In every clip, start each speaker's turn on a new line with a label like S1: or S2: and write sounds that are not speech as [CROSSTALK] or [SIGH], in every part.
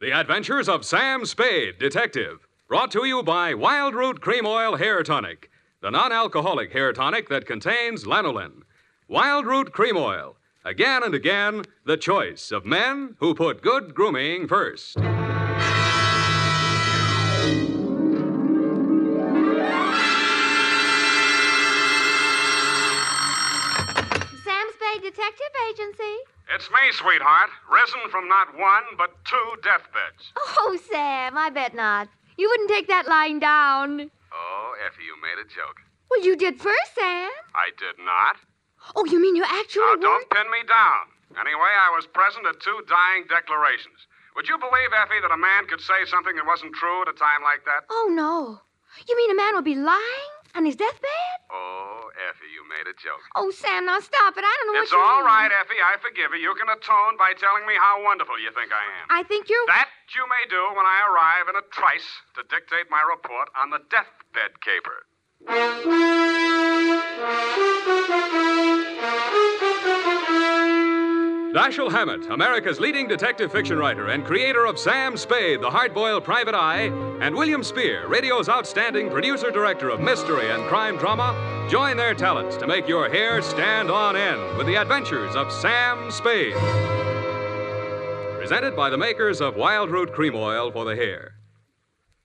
S1: The Adventures of Sam Spade, Detective. Brought to you by Wild Root Cream Oil Hair Tonic, the non alcoholic hair tonic that contains lanolin. Wild Root Cream Oil. Again and again, the choice of men who put good grooming first.
S2: Sam Spade Detective Agency.
S3: It's me, sweetheart. Risen from not one, but two deathbeds.
S2: Oh, Sam, I bet not. You wouldn't take that lying down.
S3: Oh, Effie, you made a joke.
S2: Well, you did first, Sam.
S3: I did not.
S2: Oh, you mean you actually
S3: Now,
S2: weren't?
S3: don't pin me down. Anyway, I was present at two dying declarations. Would you believe, Effie, that a man could say something that wasn't true at a time like that?
S2: Oh, no. You mean a man will be lying on his deathbed?
S3: Oh, Effie, you made a joke.
S2: Oh, Sam, now stop it. I don't know
S3: It's
S2: what you
S3: all
S2: mean.
S3: right, Effie. I forgive you. You can atone by telling me how wonderful you think I am.
S2: I think you're.
S3: That you may do when I arrive in a trice to dictate my report on the deathbed caper.
S1: Dashiell Hammett, America's leading detective fiction writer and creator of Sam Spade, the hard-boiled private eye, and William Spier, radio's outstanding producer-director of mystery and crime drama, join their talents to make your hair stand on end with the adventures of Sam Spade. Presented by the makers of Wild Root Cream Oil for the hair.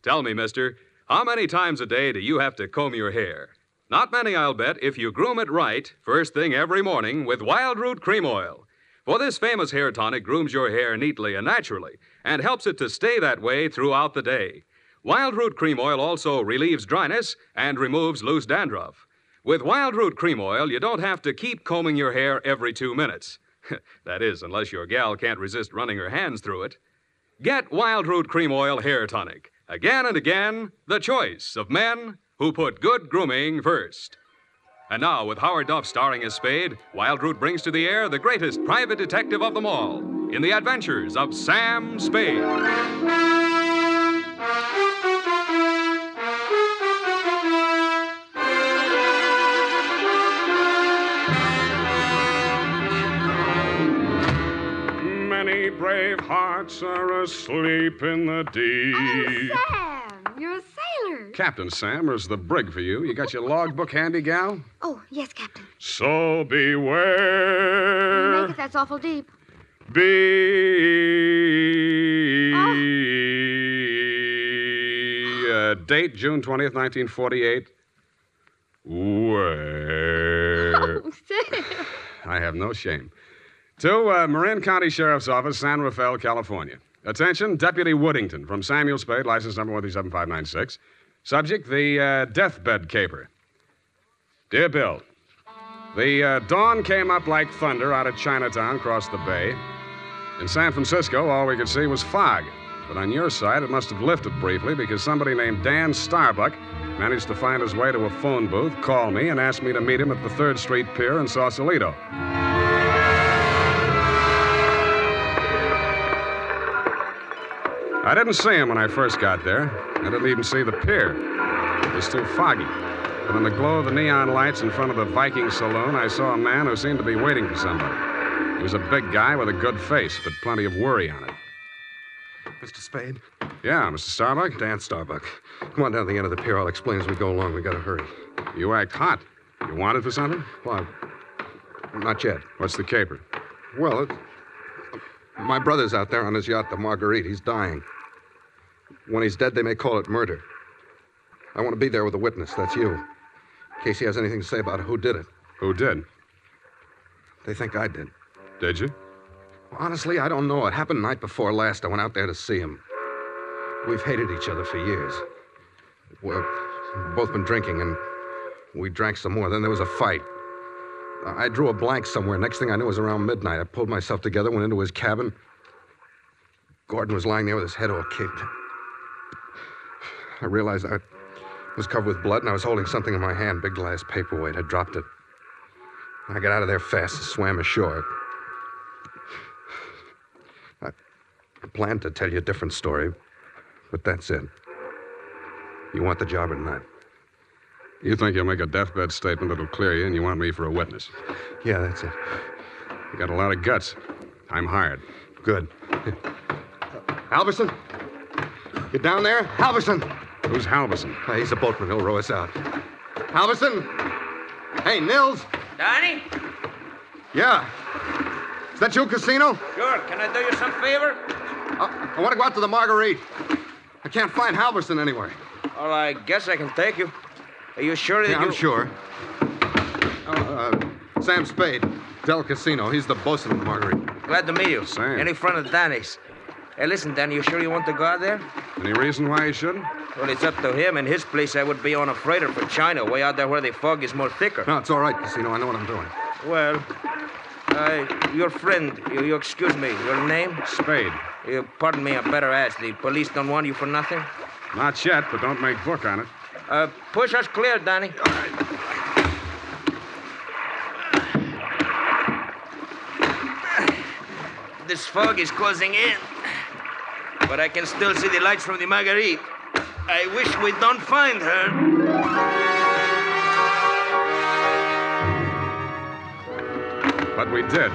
S1: Tell me, mister, how many times a day do you have to comb your hair? Not many, I'll bet, if you groom it right, first thing every morning with Wild Root Cream Oil. For this famous hair tonic grooms your hair neatly and naturally and helps it to stay that way throughout the day. Wild Root Cream Oil also relieves dryness and removes loose dandruff. With Wild Root Cream Oil, you don't have to keep combing your hair every two minutes. [LAUGHS] that is, unless your gal can't resist running her hands through it. Get Wild Root Cream Oil Hair Tonic. Again and again, the choice of men who put good grooming first. And now, with Howard Duff starring as Spade, Wild Root brings to the air the greatest private detective of them all in the adventures of Sam Spade.
S3: Many brave hearts are asleep in the oh, deep.
S2: Oh, Sam, you're a sailor.
S3: Captain Sam, is the brig for you. You got your logbook handy, gal?
S2: Oh, yes, Captain.
S3: So beware.
S2: make it that's awful deep.
S3: Be. Uh, date June 20th, 1948. Where? [LAUGHS]
S2: Oh, Sam.
S3: I have no shame. To uh, Marin County Sheriff's Office, San Rafael, California. Attention, Deputy Woodington from Samuel Spade, license number 137596. Subject, the uh, deathbed caper. Dear Bill, the uh, dawn came up like thunder out of Chinatown across the bay. In San Francisco, all we could see was fog. But on your side, it must have lifted briefly because somebody named Dan Starbuck managed to find his way to a phone booth, call me, and ask me to meet him at the 3rd Street Pier in Sausalito. I didn't see him when I first got there. I didn't even see the pier. It was too foggy. But in the glow of the neon lights in front of the Viking Saloon, I saw a man who seemed to be waiting for somebody. He was a big guy with a good face, but plenty of worry on it.
S4: Mr. Spade?
S3: Yeah, Mr. Starbuck?
S4: Dan Starbuck. Come on down to the end of the pier. I'll explain as we go along. We gotta hurry.
S3: You act hot. You wanted for something?
S4: Well, not yet.
S3: What's the caper?
S4: Well, it, my brother's out there on his yacht, the Marguerite. He's dying. When he's dead, they may call it murder. I want to be there with a witness. That's you. In case he has anything to say about who did it.
S3: Who did?
S4: They think I did.
S3: Did you?
S4: Honestly, I don't know. It happened night before last. I went out there to see him. We've hated each other for years. We've both been drinking, and we drank some more. Then there was a fight. I drew a blank somewhere. Next thing I knew, it was around midnight. I pulled myself together, went into his cabin. Gordon was lying there with his head all kicked. I realized I was covered with blood, and I was holding something in my hand, big glass paperweight. I dropped it. I got out of there fast and swam ashore. I planned to tell you a different story, but that's it. You want the job or not?
S3: You think you'll make a deathbed statement that'll clear you, and you want me for a witness.
S4: Yeah, that's it.
S3: You got a lot of guts. I'm hired.
S4: Good. Halverson? You down there? Halverson!
S3: Who's Halverson?
S4: Uh, he's a boatman. He'll row us out. Halverson? Hey, Nils?
S5: Donnie?
S4: Yeah. Is that you, Casino?
S5: Sure. Can I do you some favor?
S4: Uh, I want to go out to the Marguerite. I can't find Halverson anywhere.
S5: Well, I guess I can take you. Are you sure that
S4: Yeah,
S5: you...
S4: I'm sure. Uh, uh, Sam Spade, Del Casino. He's the bosun of the Marguerite.
S5: Glad to meet you.
S3: Sam.
S5: Any friend of Danny's. Hey, listen, Danny, you sure you want to go out there?
S3: Any reason why he shouldn't?
S5: Well, it's up to him. In his place, I would be on a freighter for China, way out there where the fog is more thicker.
S4: No, it's all right, Casino. I know what I'm doing.
S5: Well, uh, your friend, you, you excuse me, your name?
S3: Spade.
S5: You, pardon me, I better ask. The police don't want you for nothing?
S3: Not yet, but don't make book on it.
S5: Uh, push us clear, Danny. This fog is closing in, but I can still see the lights from the Marguerite. I wish we don't find her.
S3: But we did.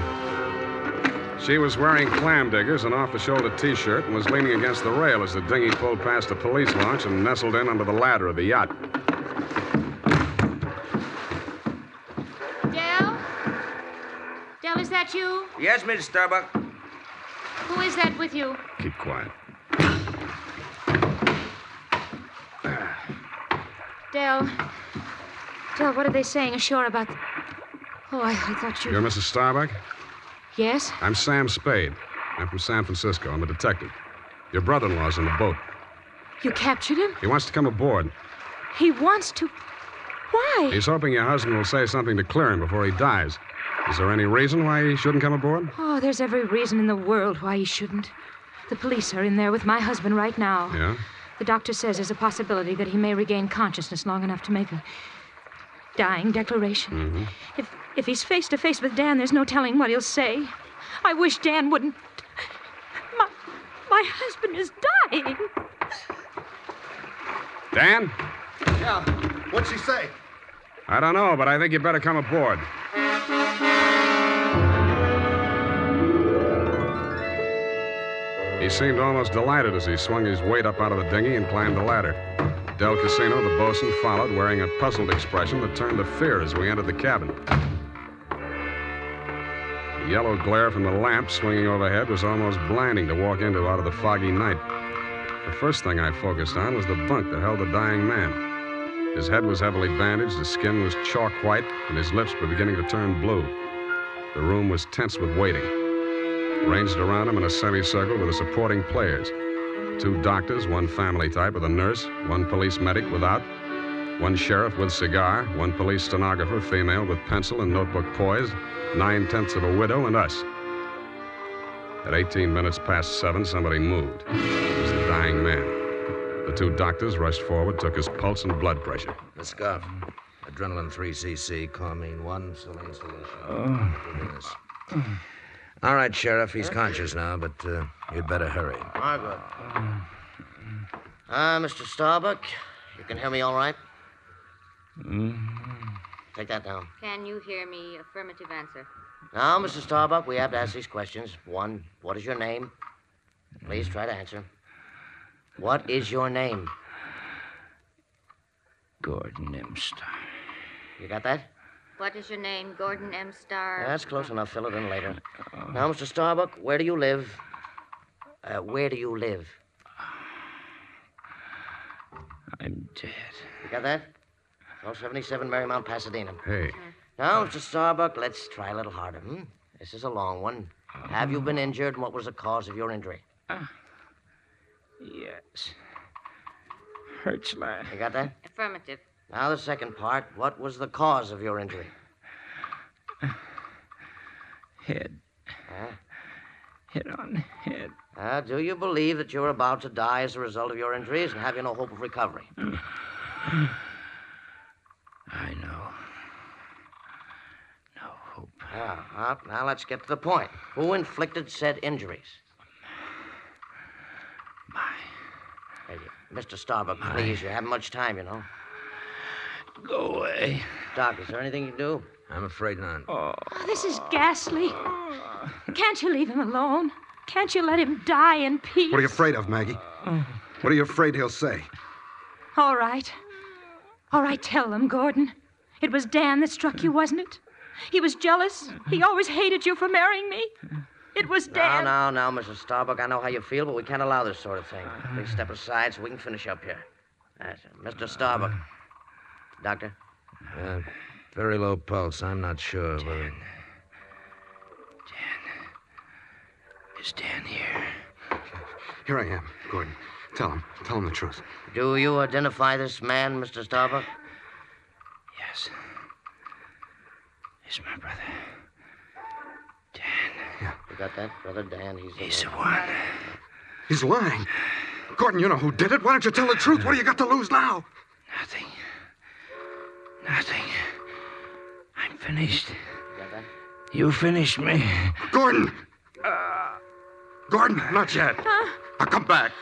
S3: She was wearing clam diggers, an off the shoulder t shirt, and was leaning against the rail as the dinghy pulled past a police launch and nestled in under the ladder of the yacht.
S2: Dell? Dell, is that you?
S5: Yes, Miss Starbuck.
S2: Who is that with you?
S3: Keep quiet.
S2: Dell. Dell, what are they saying ashore about. Oh, I, I thought you.
S3: You're Mrs. Starbuck?
S2: Yes?
S3: I'm Sam Spade. I'm from San Francisco. I'm a detective. Your brother in law's in the boat.
S2: You captured him?
S3: He wants to come aboard.
S2: He wants to. Why?
S3: He's hoping your husband will say something to clear him before he dies. Is there any reason why he shouldn't come aboard?
S2: Oh, there's every reason in the world why he shouldn't. The police are in there with my husband right now.
S3: Yeah?
S2: The doctor says there's a possibility that he may regain consciousness long enough to make a dying declaration. Mm-hmm. If if he's face to face with Dan, there's no telling what he'll say. I wish Dan wouldn't. My my husband is dying.
S3: Dan?
S4: Yeah. What'd she say?
S3: I don't know, but I think you better come aboard. He seemed almost delighted as he swung his weight up out of the dinghy and climbed the ladder. Del Casino, the bosun, followed, wearing a puzzled expression that turned to fear as we entered the cabin. The yellow glare from the lamp swinging overhead was almost blinding to walk into out of the foggy night. The first thing I focused on was the bunk that held the dying man. His head was heavily bandaged, his skin was chalk white, and his lips were beginning to turn blue. The room was tense with waiting. Ranged around him in a semicircle were the supporting players two doctors, one family type with a nurse, one police medic without, one sheriff with cigar, one police stenographer, female with pencil and notebook poised, nine tenths of a widow, and us. At 18 minutes past seven, somebody moved. It was the dying man. The two doctors rushed forward, took his pulse and blood pressure.
S5: Let's. Adrenaline 3cc, Coramine 1, saline solution. Uh. All right, Sheriff, he's conscious now, but uh, you'd better hurry.
S6: Margaret. Ah, Mr. Starbuck, you can hear me all right? Take that down.
S2: Can you hear me? Affirmative answer.
S6: Now, Mr. Starbuck, we have to ask these questions. One, what is your name? Please try to answer. What is your name?
S5: Gordon M. Star.
S6: You got that?
S2: What is your name? Gordon M. Starr.
S6: That's close enough. Fill it in later. Now, Mr. Starbuck, where do you live? Uh, where do you live?
S5: I'm dead.
S6: You got that? 1277 Marymount, Pasadena.
S3: Hey,
S6: Now, Mr. Starbuck, let's try a little harder. Hmm? This is a long one. Have you been injured, and what was the cause of your injury?
S5: Yes. Hurts like.
S6: You got that?
S2: Affirmative.
S6: Now, the second part. What was the cause of your injury?
S5: Head.
S6: Huh?
S5: Hit on head.
S6: Uh, do you believe that you're about to die as a result of your injuries, and have you no hope of recovery? [SIGHS]
S5: I know. No hope.
S6: Yeah, uh, now let's get to the point. Who inflicted said injuries?
S5: My.
S6: Hey, Mr. Starbuck, please, you haven't much time, you know.
S5: Go away.
S6: Doc, is there anything you can do?
S5: I'm afraid not.
S2: Oh. oh, this is ghastly. Can't you leave him alone? Can't you let him die in peace?
S4: What are you afraid of, Maggie? What are you afraid he'll say?
S2: All right. All right, tell them, Gordon. It was Dan that struck you, wasn't it? He was jealous. He always hated you for marrying me. It was Dan.
S6: Now, now, now, Mrs. Starbuck, I know how you feel, but we can't allow this sort of thing. Please step aside so we can finish up here. That's it. Mr. Starbuck. Doctor?
S5: Uh, very low pulse. I'm not sure whether. Is Dan here?
S4: Here I am, Gordon. Tell him. Tell him the truth.
S6: Do you identify this man, Mr. Starbuck?
S5: Yes. He's my brother. Dan. Yeah.
S6: You got that, Brother Dan? He's, the
S5: He's the
S6: one.
S5: one.
S4: He's lying. Gordon, you know who did it. Why don't you tell the truth? What do you got to lose now?
S5: Nothing. Nothing. I'm finished.
S6: You got that?
S5: You finished me.
S4: Gordon! Uh, Gordon, not yet. Uh, I'll come back.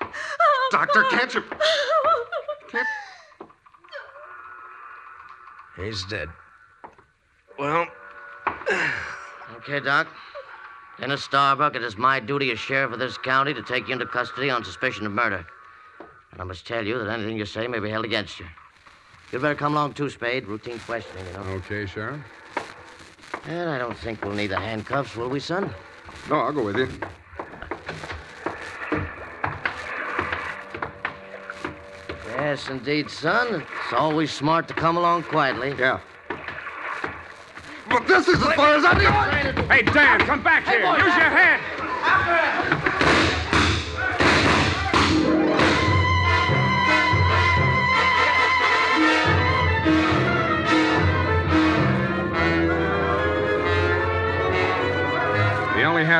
S4: Uh, Doctor, can't you? Can't...
S5: He's dead. Well,
S6: Okay, Doc. Dennis Starbuck, it is my duty as sheriff of this county to take you into custody on suspicion of murder. And I must tell you that anything you say may be held against you. You'd better come along too, Spade. Routine questioning, you know.
S3: Okay, Sheriff.
S6: And I don't think we'll need the handcuffs, will we, son?
S4: No, I'll go with you.
S6: Yes, indeed, son. It's always smart to come along quietly.
S4: Yeah. But this is as far as I'm going.
S3: Hey, Dan, come back here. Use your head.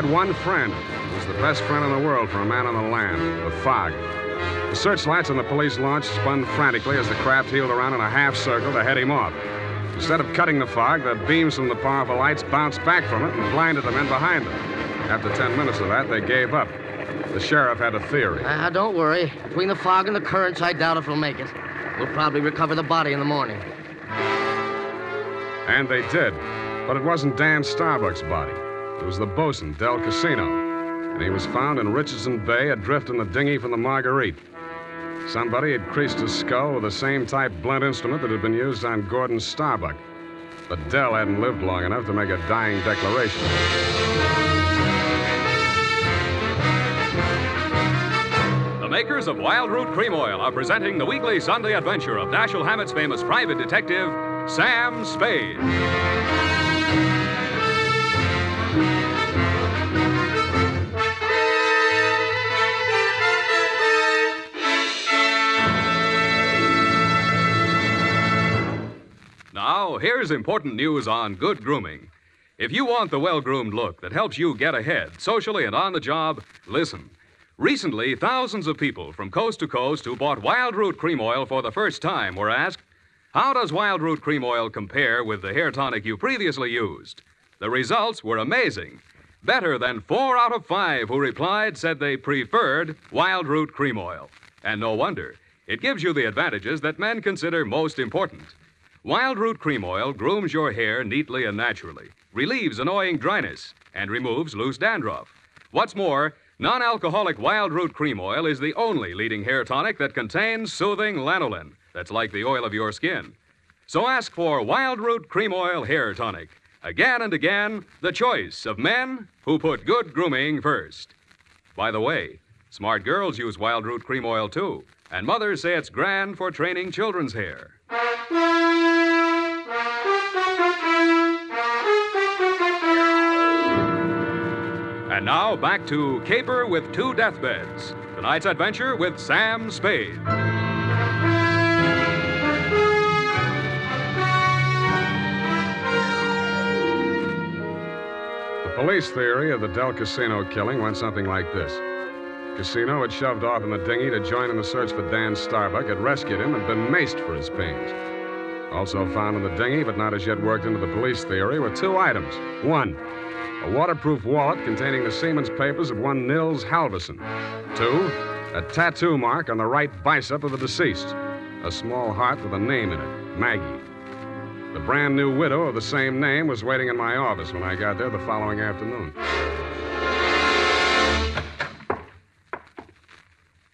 S3: Had one friend. He was the best friend in the world for a man on the land, the fog. The searchlights on the police launch spun frantically as the craft heeled around in a half circle to head him off. Instead of cutting the fog, the beams from the powerful lights bounced back from it and blinded the men behind them. After ten minutes of that, they gave up. The sheriff had a theory.
S6: Ah, don't worry. Between the fog and the currents, I doubt if we'll make it. We'll probably recover the body in the morning.
S3: And they did. But it wasn't Dan Starbuck's body. It was the bosun, Del Casino. And he was found in Richardson Bay adrift in the dinghy from the Marguerite. Somebody had creased his skull with the same type blunt instrument that had been used on Gordon Starbuck. But Dell hadn't lived long enough to make a dying declaration.
S1: The makers of Wild Root Cream Oil are presenting the weekly Sunday adventure of Dashiell Hammett's famous private detective, Sam Spade. Now, here's important news on good grooming. If you want the well groomed look that helps you get ahead, socially and on the job, listen. Recently, thousands of people from coast to coast who bought Wild Root Cream Oil for the first time were asked, How does Wild Root Cream Oil compare with the hair tonic you previously used? The results were amazing. Better than four out of five who replied said they preferred Wild Root Cream Oil. And no wonder. It gives you the advantages that men consider most important. Wild Root Cream Oil grooms your hair neatly and naturally, relieves annoying dryness, and removes loose dandruff. What's more, non alcoholic Wild Root Cream Oil is the only leading hair tonic that contains soothing lanolin, that's like the oil of your skin. So ask for Wild Root Cream Oil Hair Tonic. Again and again, the choice of men who put good grooming first. By the way, smart girls use Wild Root Cream Oil too, and mothers say it's grand for training children's hair. And now back to Caper with Two Deathbeds. Tonight's adventure with Sam Spade.
S3: Police theory of the Del Casino killing went something like this. Casino had shoved off in the dinghy to join in the search for Dan Starbuck, had rescued him, and been maced for his pains. Also found in the dinghy, but not as yet worked into the police theory, were two items. One, a waterproof wallet containing the seaman's papers of one Nils Halverson. Two, a tattoo mark on the right bicep of the deceased. A small heart with a name in it Maggie. The brand new widow of the same name was waiting in my office when I got there the following afternoon.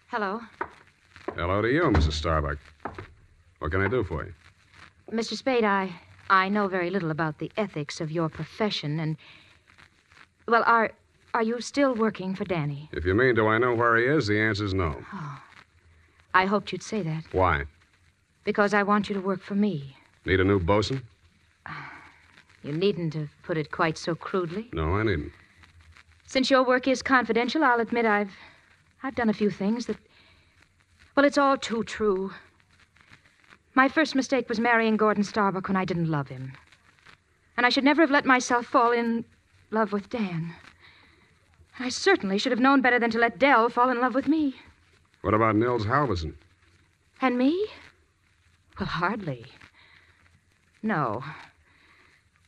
S2: Hello.
S3: Hello to you, Mrs. Starbuck. What can I do for you?
S2: Mr. Spade, I I know very little about the ethics of your profession and well, are are you still working for Danny?
S3: If you mean, do I know where he is, the answer's no. Oh.
S2: I hoped you'd say that
S3: Why?
S2: because I want you to work for me.
S3: Need a new bosun?
S2: You needn't have put it quite so crudely.
S3: No, I needn't.
S2: Since your work is confidential, I'll admit I've I've done a few things that well, it's all too true. My first mistake was marrying Gordon Starbuck when I didn't love him. And I should never have let myself fall in love with Dan. I certainly should have known better than to let Dell fall in love with me.
S3: What about Nils Halverson?
S2: And me? Well, hardly. No.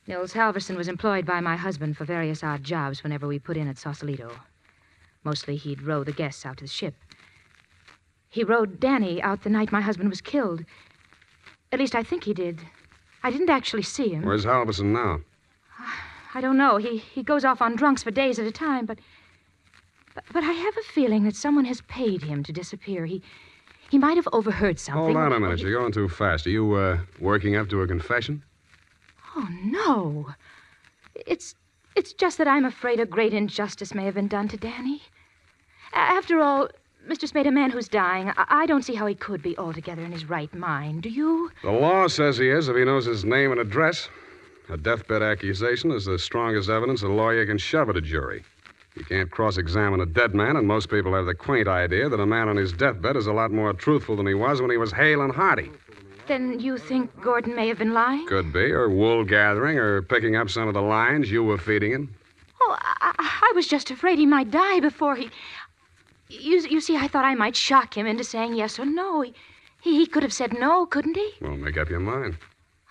S2: Nils Halverson was employed by my husband for various odd jobs whenever we put in at Sausalito. Mostly he'd row the guests out to the ship. He rowed Danny out the night my husband was killed. At least I think he did. I didn't actually see him.
S3: Where's Halverson now?
S2: I don't know. He he goes off on drunks for days at a time, but, but but I have a feeling that someone has paid him to disappear. He he might have overheard something.
S3: Hold on a minute. You're going too fast. Are you uh, working up to a confession?
S2: Oh no. It's it's just that I'm afraid a great injustice may have been done to Danny. After all, Mr. Spade, a man who's dying, I, I don't see how he could be altogether in his right mind. Do you?
S3: The law says he is if he knows his name and address. A deathbed accusation is the strongest evidence a lawyer can shove at a jury. You can't cross examine a dead man, and most people have the quaint idea that a man on his deathbed is a lot more truthful than he was when he was hale and hearty.
S2: Then you think Gordon may have been lying?
S3: Could be, or wool gathering, or picking up some of the lines you were feeding him.
S2: Oh, I, I was just afraid he might die before he. You, you see, I thought I might shock him into saying yes or no. He, he, he could have said no, couldn't he?
S3: Well, make up your mind.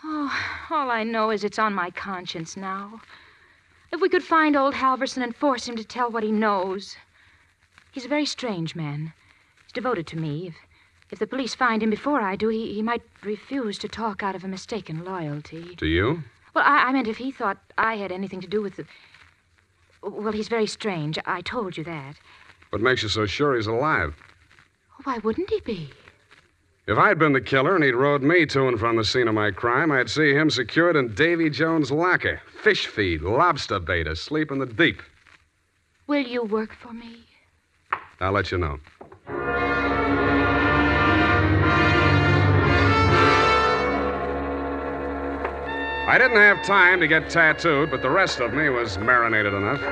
S2: Oh, all I know is it's on my conscience now. If we could find old Halverson and force him to tell what he knows. He's a very strange man. He's devoted to me. If, if the police find him before I do, he, he might refuse to talk out of a mistaken loyalty.
S3: To you?
S2: Well, I, I meant if he thought I had anything to do with the. Well, he's very strange. I told you that.
S3: What makes you so sure he's alive?
S2: Why wouldn't he be?
S3: If I'd been the killer and he'd rode me to and from the scene of my crime, I'd see him secured in Davy Jones' locker. Fish feed, lobster bait, asleep in the deep.
S2: Will you work for me?
S3: I'll let you know. I didn't have time to get tattooed, but the rest of me was marinated enough.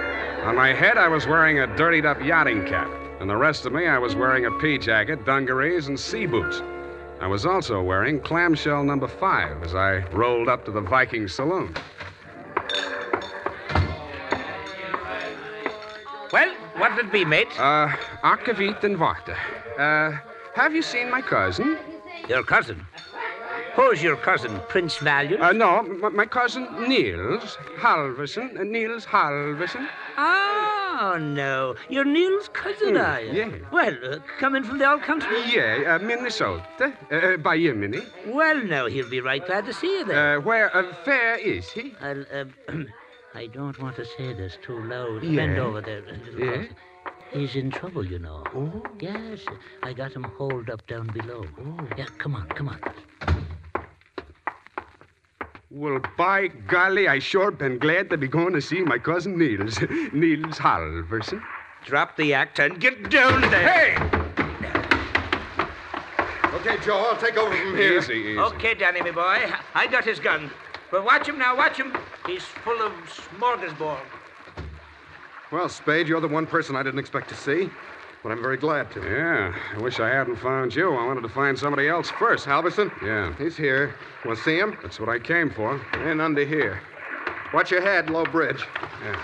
S3: On my head, I was wearing a dirtied up yachting cap, and the rest of me, I was wearing a pea jacket, dungarees, and sea boots. I was also wearing clamshell number five as I rolled up to the Viking saloon.
S7: Well, what'll it be, mate?
S4: Uh, Akavit and Varta. Uh, have you seen my cousin?
S7: Your cousin. Who's your cousin, Prince Valiant?
S4: Uh, no, my cousin Nils Halverson. Uh, Nils Halverson.
S7: oh, no. You're Neil's cousin,
S4: Hmm,
S7: are you?
S4: yeah.
S7: Well, uh, coming from the old country?
S4: Yeah, uh, Minnesota. Uh, by Yemeni.
S7: Well, no, he'll be right glad to see you there.
S4: Uh, where uh, fair is he?
S7: Uh, [CLEARS THROAT] I don't want to say this too loud.
S4: Yeah.
S7: Bend over there.
S4: Yeah.
S7: He's in trouble, you know.
S4: Oh.
S7: Yes, I got him holed up down below.
S4: Oh.
S7: Yeah, come on, come on.
S4: Well, by golly, I sure been glad to be going to see my cousin Nils. [LAUGHS] Nils Halverson.
S5: Drop the act and get down there.
S4: Hey! Okay, Joe, I'll take over from here.
S3: Easy, easy.
S5: Okay, Danny, my boy. I got his gun. But watch him now, watch him. He's full of smorgasbord.
S4: Well, Spade, you're the one person I didn't expect to see, but I'm very glad to.
S3: Yeah, I wish I hadn't found you. I wanted to find somebody else first.
S4: Halverson?
S3: Yeah,
S4: He's here. Want to see him?
S3: that's what I came for.
S4: And under here. Watch your head, low bridge.
S3: Yeah.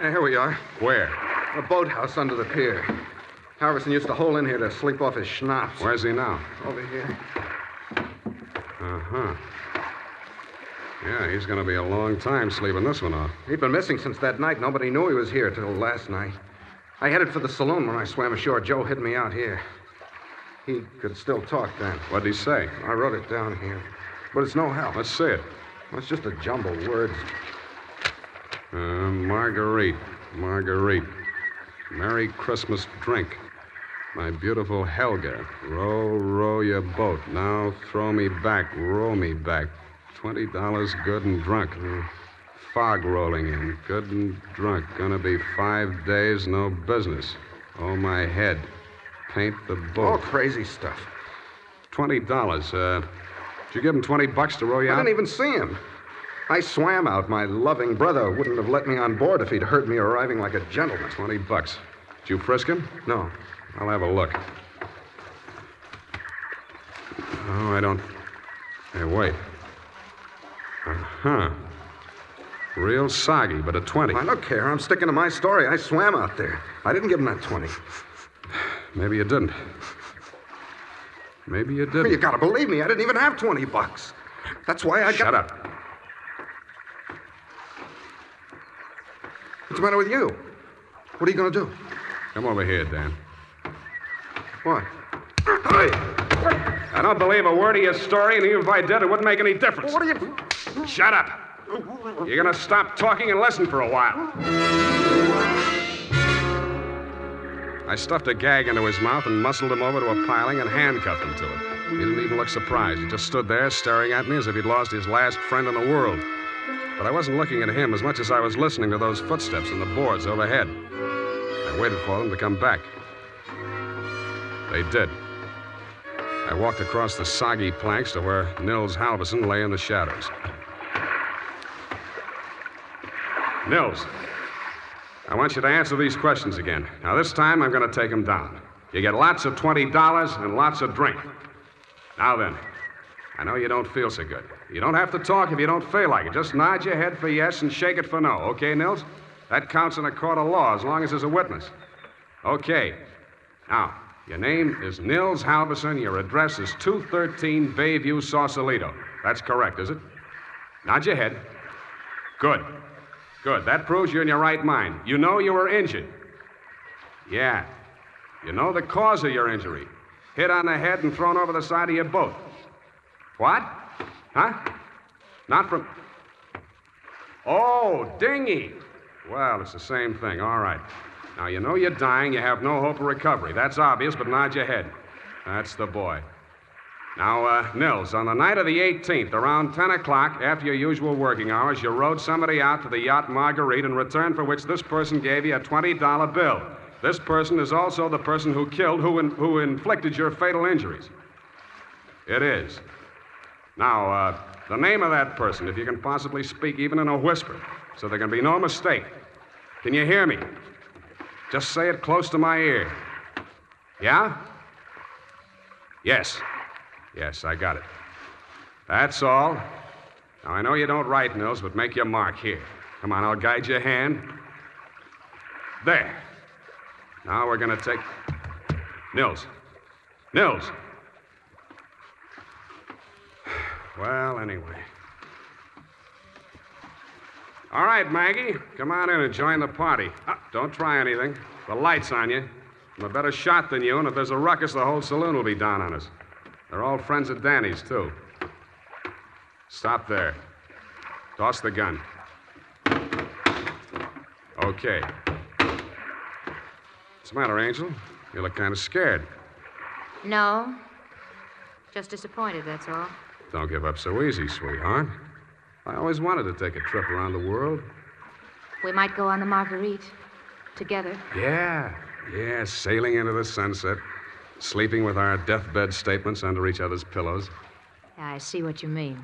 S4: Uh, here we are.
S3: Where?
S4: A boathouse under the pier. Halverson used to hole in here to sleep off his schnapps.
S3: Where's he now?
S4: Over here.
S3: Uh huh. Yeah, he's going to be a long time sleeping this one off.
S4: He'd been missing since that night. Nobody knew he was here till last night. I headed for the saloon when I swam ashore. Joe hid me out here. He could still talk then.
S3: What'd he say?
S4: I wrote it down here. But it's no help.
S3: Let's see it.
S4: It's just a jumble of words.
S3: Uh, Marguerite. Marguerite. Merry Christmas drink. My beautiful Helga. Row, row your boat. Now throw me back, row me back. Twenty dollars good and drunk. Fog rolling in. Good and drunk. Gonna be five days, no business. Oh, my head. Paint the boat.
S4: All crazy stuff.
S3: Twenty dollars. Uh, did you give him twenty bucks to row you out?
S4: I
S3: out?
S4: didn't even see him. I swam out. My loving brother wouldn't have let me on board if he'd heard me arriving like a gentleman.
S3: Twenty bucks. Did you frisk him?
S4: No.
S3: I'll have a look. Oh, I don't. Hey, wait. Uh huh. Real soggy, but a 20.
S4: I don't care. I'm sticking to my story. I swam out there. I didn't give him that 20. [SIGHS]
S3: Maybe you didn't. Maybe you didn't.
S4: You gotta believe me. I didn't even have 20 bucks. That's why I
S3: Shut
S4: got.
S3: up.
S4: What's the matter with you? What are you gonna do?
S3: Come over here, Dan.
S4: What?
S3: I don't believe a word of your story, and even if I did, it wouldn't make any difference.
S4: What are you.
S3: Shut up. You're going to stop talking and listen for a while. I stuffed a gag into his mouth and muscled him over to a piling and handcuffed him to it. He didn't even look surprised. He just stood there staring at me as if he'd lost his last friend in the world. But I wasn't looking at him as much as I was listening to those footsteps in the boards overhead. I waited for them to come back. They did. I walked across the soggy planks to where Nils Halverson lay in the shadows. Nils, I want you to answer these questions again. Now, this time I'm going to take them down. You get lots of $20 and lots of drink. Now then, I know you don't feel so good. You don't have to talk if you don't feel like it. Just nod your head for yes and shake it for no. Okay, Nils? That counts in a court of law as long as there's a witness. Okay. Now, your name is Nils Halverson. Your address is 213 Bayview, Sausalito. That's correct, is it? Nod your head. Good. Good. That proves you're in your right mind. You know you were injured. Yeah. You know the cause of your injury. Hit on the head and thrown over the side of your boat. What? Huh? Not from. Oh, dinghy. Well, it's the same thing. All right. Now, you know you're dying. You have no hope of recovery. That's obvious, but nod your head. That's the boy. Now, uh, Nils, on the night of the 18th, around 10 o'clock, after your usual working hours, you rode somebody out to the yacht Marguerite, in return for which this person gave you a $20 bill. This person is also the person who killed, who, in, who inflicted your fatal injuries. It is. Now, uh, the name of that person, if you can possibly speak even in a whisper, so there can be no mistake. Can you hear me? Just say it close to my ear. Yeah? Yes. Yes, I got it. That's all. Now, I know you don't write, Nils, but make your mark here. Come on, I'll guide your hand. There. Now we're going to take. Nils. Nils. [SIGHS] Well, anyway. All right, Maggie, come on in and join the party. Ah, don't try anything. The light's on you. I'm a better shot than you, and if there's a ruckus, the whole saloon will be down on us. They're all friends of Danny's, too. Stop there. Toss the gun. Okay. What's the matter, Angel? You look kind of scared.
S2: No. Just disappointed, that's all.
S3: Don't give up so easy, sweetheart. I always wanted to take a trip around the world.
S2: We might go on the Marguerite. Together.
S3: Yeah, yeah, sailing into the sunset, sleeping with our deathbed statements under each other's pillows.
S2: I see what you mean.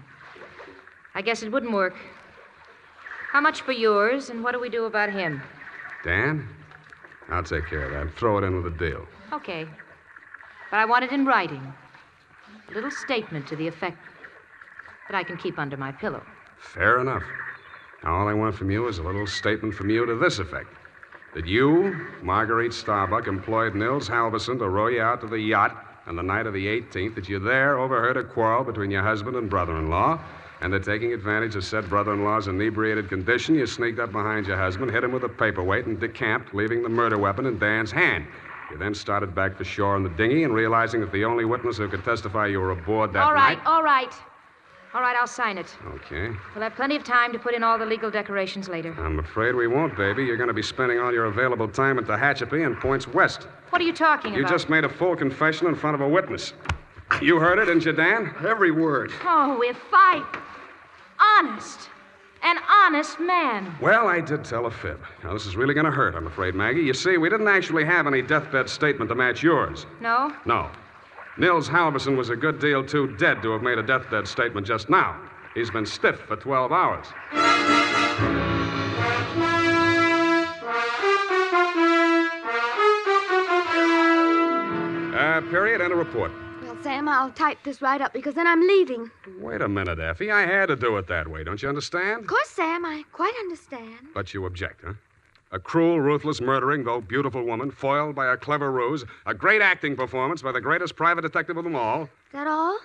S2: I guess it wouldn't work. How much for yours, and what do we do about him?
S3: Dan? I'll take care of that. Throw it in with a deal.
S2: Okay. But I want it in writing. A little statement to the effect that I can keep under my pillow.
S3: Fair enough. Now, all I want from you is a little statement from you to this effect that you, Marguerite Starbuck, employed Nils Halverson to row you out to the yacht on the night of the 18th, that you there overheard a quarrel between your husband and brother in law, and that taking advantage of said brother in law's inebriated condition, you sneaked up behind your husband, hit him with a paperweight, and decamped, leaving the murder weapon in Dan's hand. You then started back for shore in the dinghy, and realizing that the only witness who could testify you were aboard that night.
S2: all right,
S3: night.
S2: all right. All right, I'll sign it.
S3: Okay.
S2: We'll have plenty of time to put in all the legal decorations later.
S3: I'm afraid we won't, baby. You're going to be spending all your available time at the Tehachapi and points west.
S2: What are you talking
S3: You
S2: about?
S3: You just made a full confession in front of a witness. You heard it, didn't you, Dan?
S4: Every word.
S2: Oh, if I. Honest. An honest man.
S3: Well, I did tell a fib. Now, this is really going to hurt, I'm afraid, Maggie. You see, we didn't actually have any deathbed statement to match yours.
S2: No?
S3: No. Nils Halverson was a good deal too dead to have made a deathbed statement just now. He's been stiff for 12 hours. Uh, period and a report.
S8: Well, Sam, I'll type this right up because then I'm leaving.
S3: Wait a minute, Effie. I had to do it that way. Don't you understand?
S8: Of course, Sam, I quite understand.
S3: But you object, huh? A cruel, ruthless, murdering, though beautiful woman, foiled by a clever ruse, a great acting performance by the greatest private detective of them all.
S8: Is that all?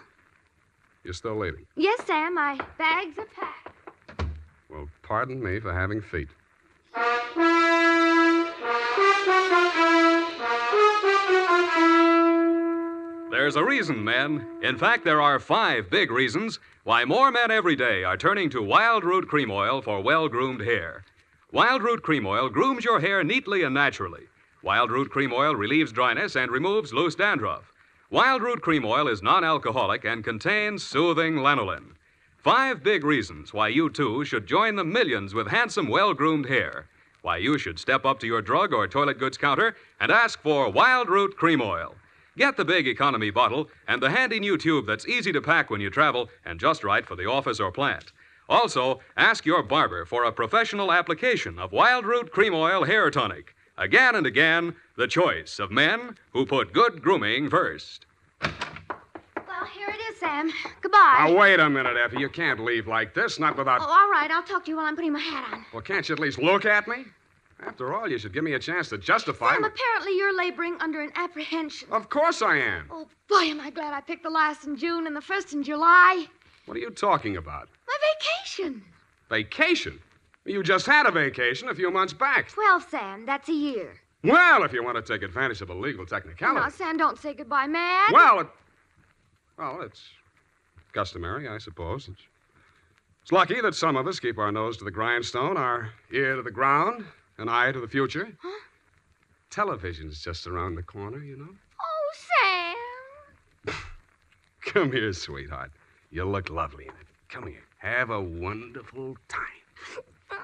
S3: You're still leaving.
S8: Yes, Sam, my bags are packed.
S3: Well, pardon me for having feet.
S1: There's a reason, men. In fact, there are five big reasons why more men every day are turning to Wild Root Cream Oil for well groomed hair. Wild Root Cream Oil grooms your hair neatly and naturally. Wild Root Cream Oil relieves dryness and removes loose dandruff. Wild Root Cream Oil is non alcoholic and contains soothing lanolin. Five big reasons why you too should join the millions with handsome, well groomed hair. Why you should step up to your drug or toilet goods counter and ask for Wild Root Cream Oil. Get the big economy bottle and the handy new tube that's easy to pack when you travel and just right for the office or plant. Also, ask your barber for a professional application of Wild Root Cream Oil Hair Tonic. Again and again, the choice of men who put good grooming first.
S8: Well, here it is, Sam. Goodbye.
S3: Now, wait a minute, Effie. You can't leave like this, not without.
S8: Oh, all right. I'll talk to you while I'm putting my hat on.
S3: Well, can't you at least look at me? After all, you should give me a chance to justify.
S8: Sam, apparently you're laboring under an apprehension.
S3: Of course I am.
S8: Oh, boy, am I glad I picked the last in June and the first in July.
S3: What are you talking about?
S8: My vacation.
S3: Vacation? You just had a vacation a few months back.
S8: Twelve, Sam. That's a year.
S3: Well, if you want to take advantage of a legal technicality.
S8: Now, Sam, don't say goodbye, man.
S3: Well, it, well, it's customary, I suppose. It's, it's lucky that some of us keep our nose to the grindstone, our ear to the ground, an eye to the future.
S8: Huh?
S3: Television's just around the corner, you know.
S8: Oh, Sam. [LAUGHS]
S3: Come here, sweetheart. You look lovely in it. Come here. Have a wonderful time. [SIGHS]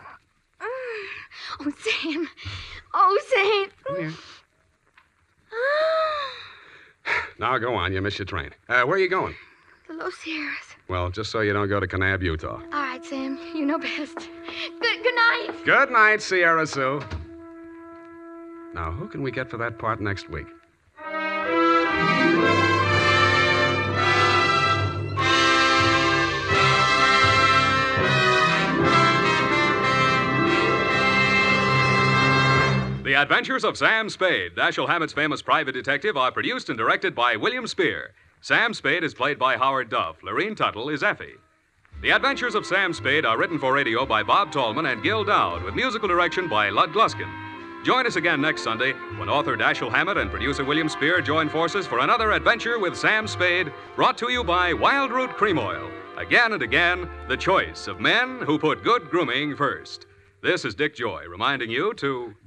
S8: Oh, Sam. Oh, Sam.
S3: Come here. [GASPS] Now go on. You miss your train. Uh, where are you going?
S8: the Los Sierras.
S3: Well, just so you don't go to Kanab, Utah.
S8: All right, Sam. You know best. Good, good night.
S3: Good night, Sierra Sue. Now, who can we get for that part next week?
S1: The Adventures of Sam Spade, Dashiell Hammett's famous private detective, are produced and directed by William Spier. Sam Spade is played by Howard Duff. Lurene Tuttle is Effie. The Adventures of Sam Spade are written for radio by Bob Tallman and Gil Doud, with musical direction by Lud Gluskin. Join us again next Sunday when author Dashiell Hammett and producer William Spier join forces for another adventure with Sam Spade, brought to you by Wild Root Cream Oil. Again and again, the choice of men who put good grooming first. This is Dick Joy reminding you to